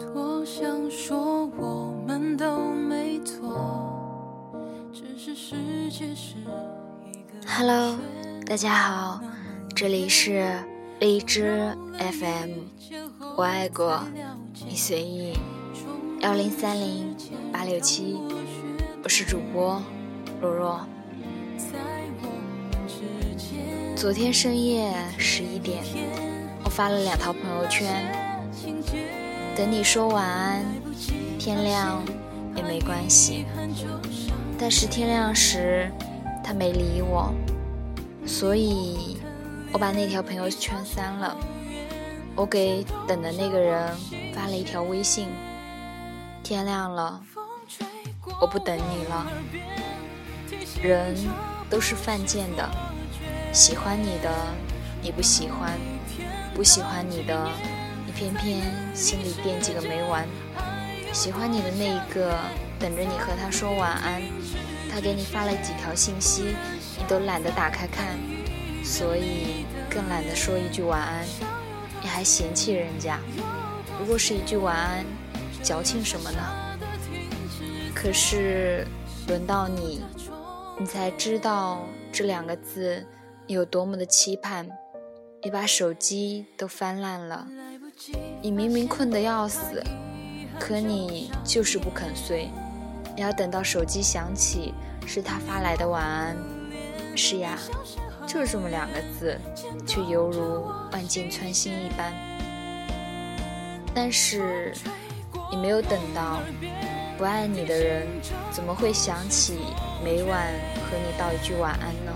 多想说我们都没错，只是世界是。Hello，大家好，这里是荔枝 FM，我爱过你随意幺零三零八六七，我是主播若若。昨天深夜十一点，我发了两条朋友圈。等你说晚安，天亮也没关系。但是天亮时，他没理我，所以我把那条朋友圈删了。我给等的那个人发了一条微信：天亮了，我不等你了。人都是犯贱的，喜欢你的你不喜欢，不喜欢你的你。偏偏心里惦记个没完，喜欢你的那一个等着你和他说晚安，他给你发了几条信息，你都懒得打开看，所以更懒得说一句晚安，你还嫌弃人家，不过是一句晚安，矫情什么呢？可是轮到你，你才知道这两个字有多么的期盼，你把手机都翻烂了。你明明困得要死，可你就是不肯睡，要等到手机响起，是他发来的晚安。是呀，就这么两个字，却犹如万箭穿心一般。但是你没有等到，不爱你的人怎么会想起每晚和你道一句晚安呢？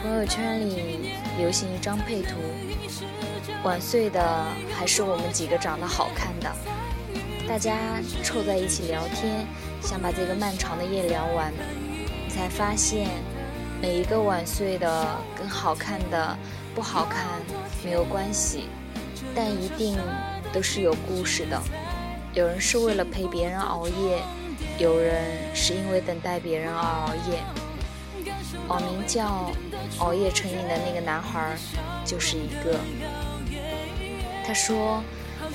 朋友圈里流行一张配图。晚睡的还是我们几个长得好看的，大家凑在一起聊天，想把这个漫长的夜聊完。才发现，每一个晚睡的跟好看的不好看没有关系，但一定都是有故事的。有人是为了陪别人熬夜，有人是因为等待别人而熬夜。网名叫“熬夜成瘾”的那个男孩，就是一个。他说，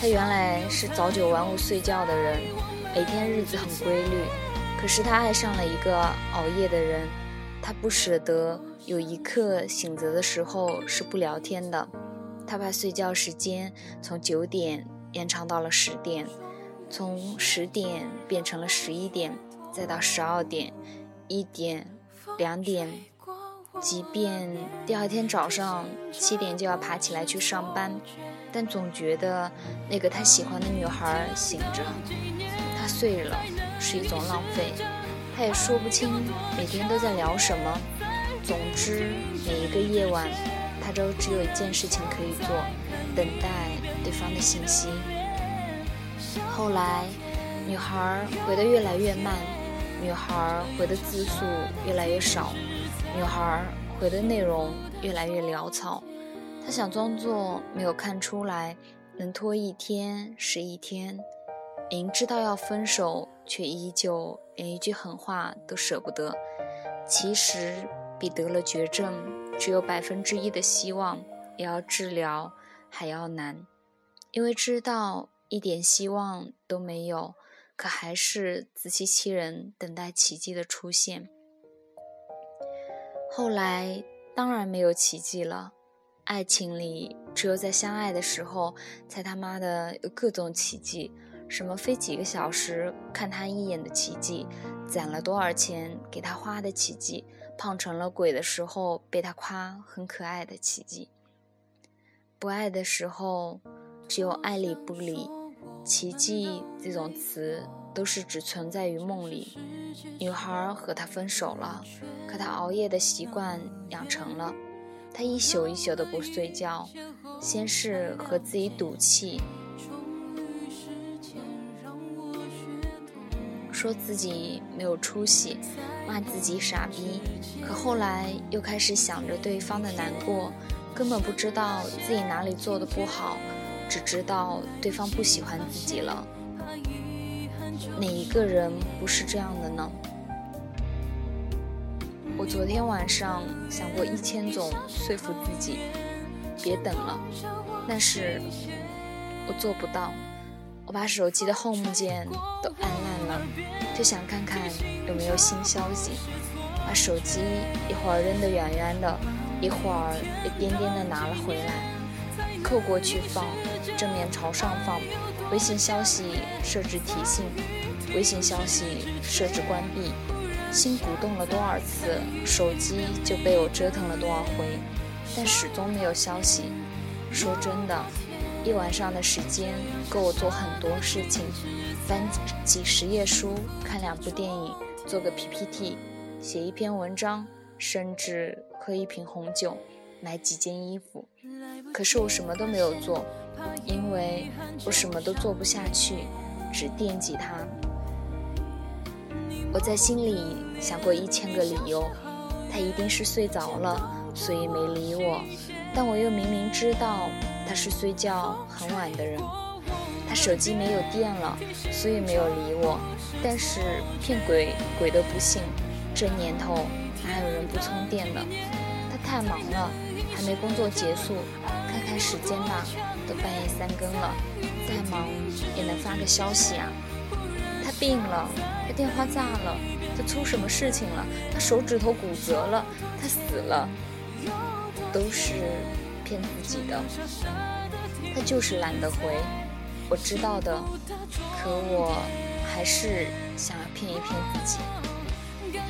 他原来是早九晚五睡觉的人，每天日子很规律。可是他爱上了一个熬夜的人，他不舍得有一刻醒着的时候是不聊天的。他把睡觉时间从九点延长到了十点，从十点变成了十一点，再到十二点、一点、两点。即便第二天早上七点就要爬起来去上班。但总觉得那个他喜欢的女孩醒着，他睡了是一种浪费。他也说不清每天都在聊什么。总之，每一个夜晚，他都只有一件事情可以做：等待对方的信息。后来，女孩回的越来越慢，女孩回的字数越来越少，女孩回的内容越来越潦草。他想装作没有看出来，能拖一天是一天。明知道要分手，却依旧连一句狠话都舍不得。其实比得了绝症只有百分之一的希望，也要治疗还要难。因为知道一点希望都没有，可还是自欺欺人，等待奇迹的出现。后来当然没有奇迹了。爱情里，只有在相爱的时候，才他妈的有各种奇迹，什么飞几个小时看他一眼的奇迹，攒了多少钱给他花的奇迹，胖成了鬼的时候被他夸很可爱的奇迹。不爱的时候，只有爱理不理。奇迹这种词都是只存在于梦里。女孩和他分手了，可他熬夜的习惯养成了。他一宿一宿的不睡觉，先是和自己赌气，说自己没有出息，骂自己傻逼。可后来又开始想着对方的难过，根本不知道自己哪里做的不好，只知道对方不喜欢自己了。哪一个人不是这样的呢？我昨天晚上想过一千种说服自己别等了，但是我做不到。我把手机的 home 键都按烂了，就想看看有没有新消息。把手机一会儿扔得远远的，一会儿又颠颠的拿了回来，扣过去放，正面朝上放。微信消息设置提醒，微信消息设置关闭。心鼓动了多少次，手机就被我折腾了多少回，但始终没有消息。说真的，一晚上的时间够我做很多事情：翻几十页书，看两部电影，做个 PPT，写一篇文章，甚至喝一瓶红酒，买几件衣服。可是我什么都没有做，因为我什么都做不下去，只惦记他。我在心里想过一千个理由，他一定是睡着了，所以没理我。但我又明明知道他是睡觉很晚的人。他手机没有电了，所以没有理我。但是骗鬼鬼都不信，这年头哪有人不充电的？他太忙了，还没工作结束。看看时间吧，都半夜三更了，再忙也能发个消息啊。他病了。他电话炸了，他出什么事情了？他手指头骨折了，他死了，都是骗自己的。他就是懒得回，我知道的，可我还是想要骗一骗自己。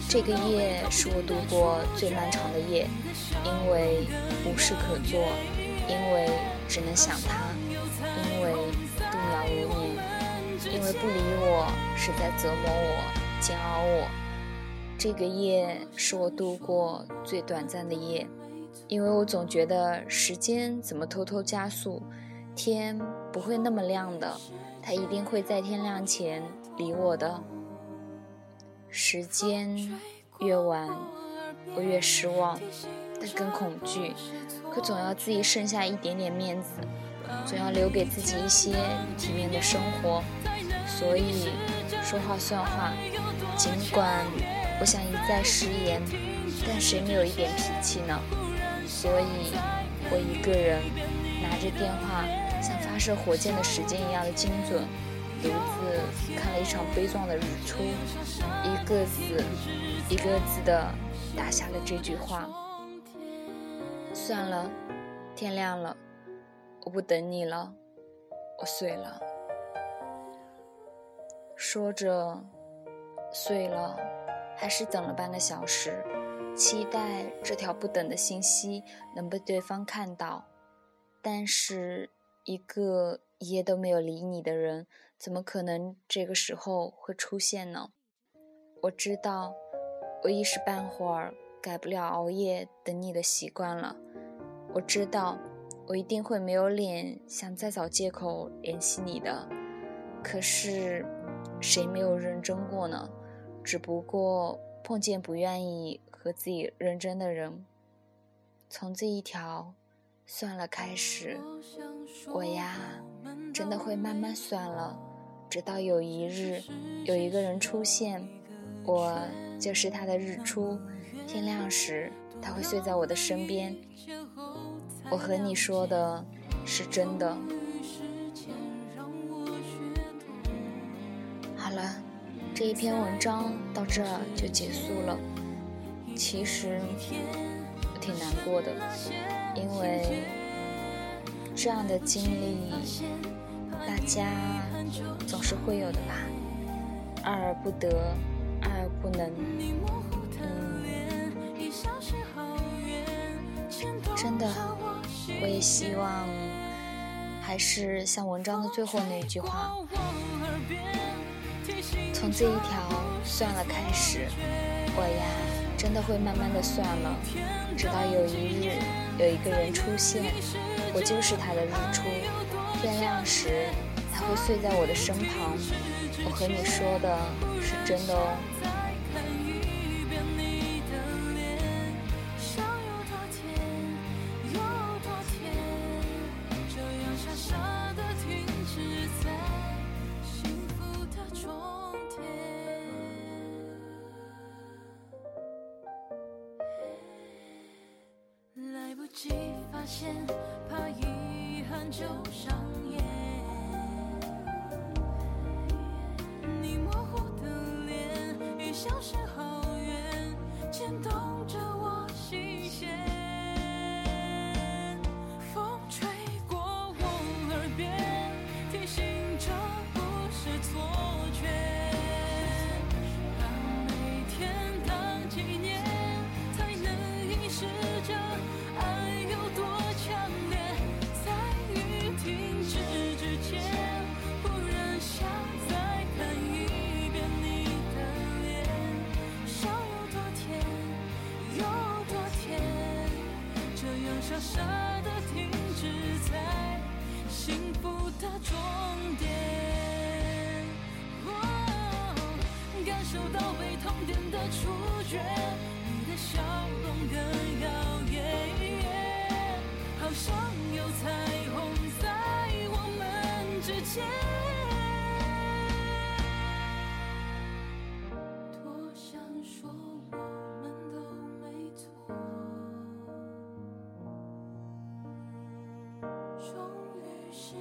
这个夜是我度过最漫长的夜，因为无事可做，因为只能想他，因为不理我是在折磨我、煎熬我。这个夜是我度过最短暂的夜，因为我总觉得时间怎么偷偷加速，天不会那么亮的，它一定会在天亮前理我的。时间越晚，我越失望，但更恐惧。可总要自己剩下一点点面子，总要留给自己一些体面的生活。所以说话算话，尽管我想一再食言，但谁没有一点脾气呢？所以，我一个人拿着电话，像发射火箭的时间一样的精准，独自看了一场悲壮的日出，一个字一个字的打下了这句话：算了，天亮了，我不等你了，我睡了。说着，睡了，还是等了半个小时，期待这条不等的信息能被对方看到。但是，一个一夜都没有理你的人，怎么可能这个时候会出现呢？我知道，我一时半会儿改不了熬夜等你的习惯了。我知道，我一定会没有脸想再找借口联系你的。可是。谁没有认真过呢？只不过碰见不愿意和自己认真的人。从这一条算了开始，我呀，真的会慢慢算了，直到有一日，有一个人出现，我就是他的日出。天亮时，他会睡在我的身边。我和你说的是真的。这一篇文章到这儿就结束了。其实我挺难过的，因为这样的经历大家总是会有的吧。爱而不得，爱而不能。嗯，真的，我也希望还是像文章的最后那句话。从这一条算了开始，我呀真的会慢慢的算了，直到有一日有一个人出现，我就是他的日出，天亮时他会睡在我的身旁。我和你说的是真的哦。现，怕遗憾就伤点的触觉你的笑容更耀眼。好像有彩虹在我们之间。多想说我们都没错。终于是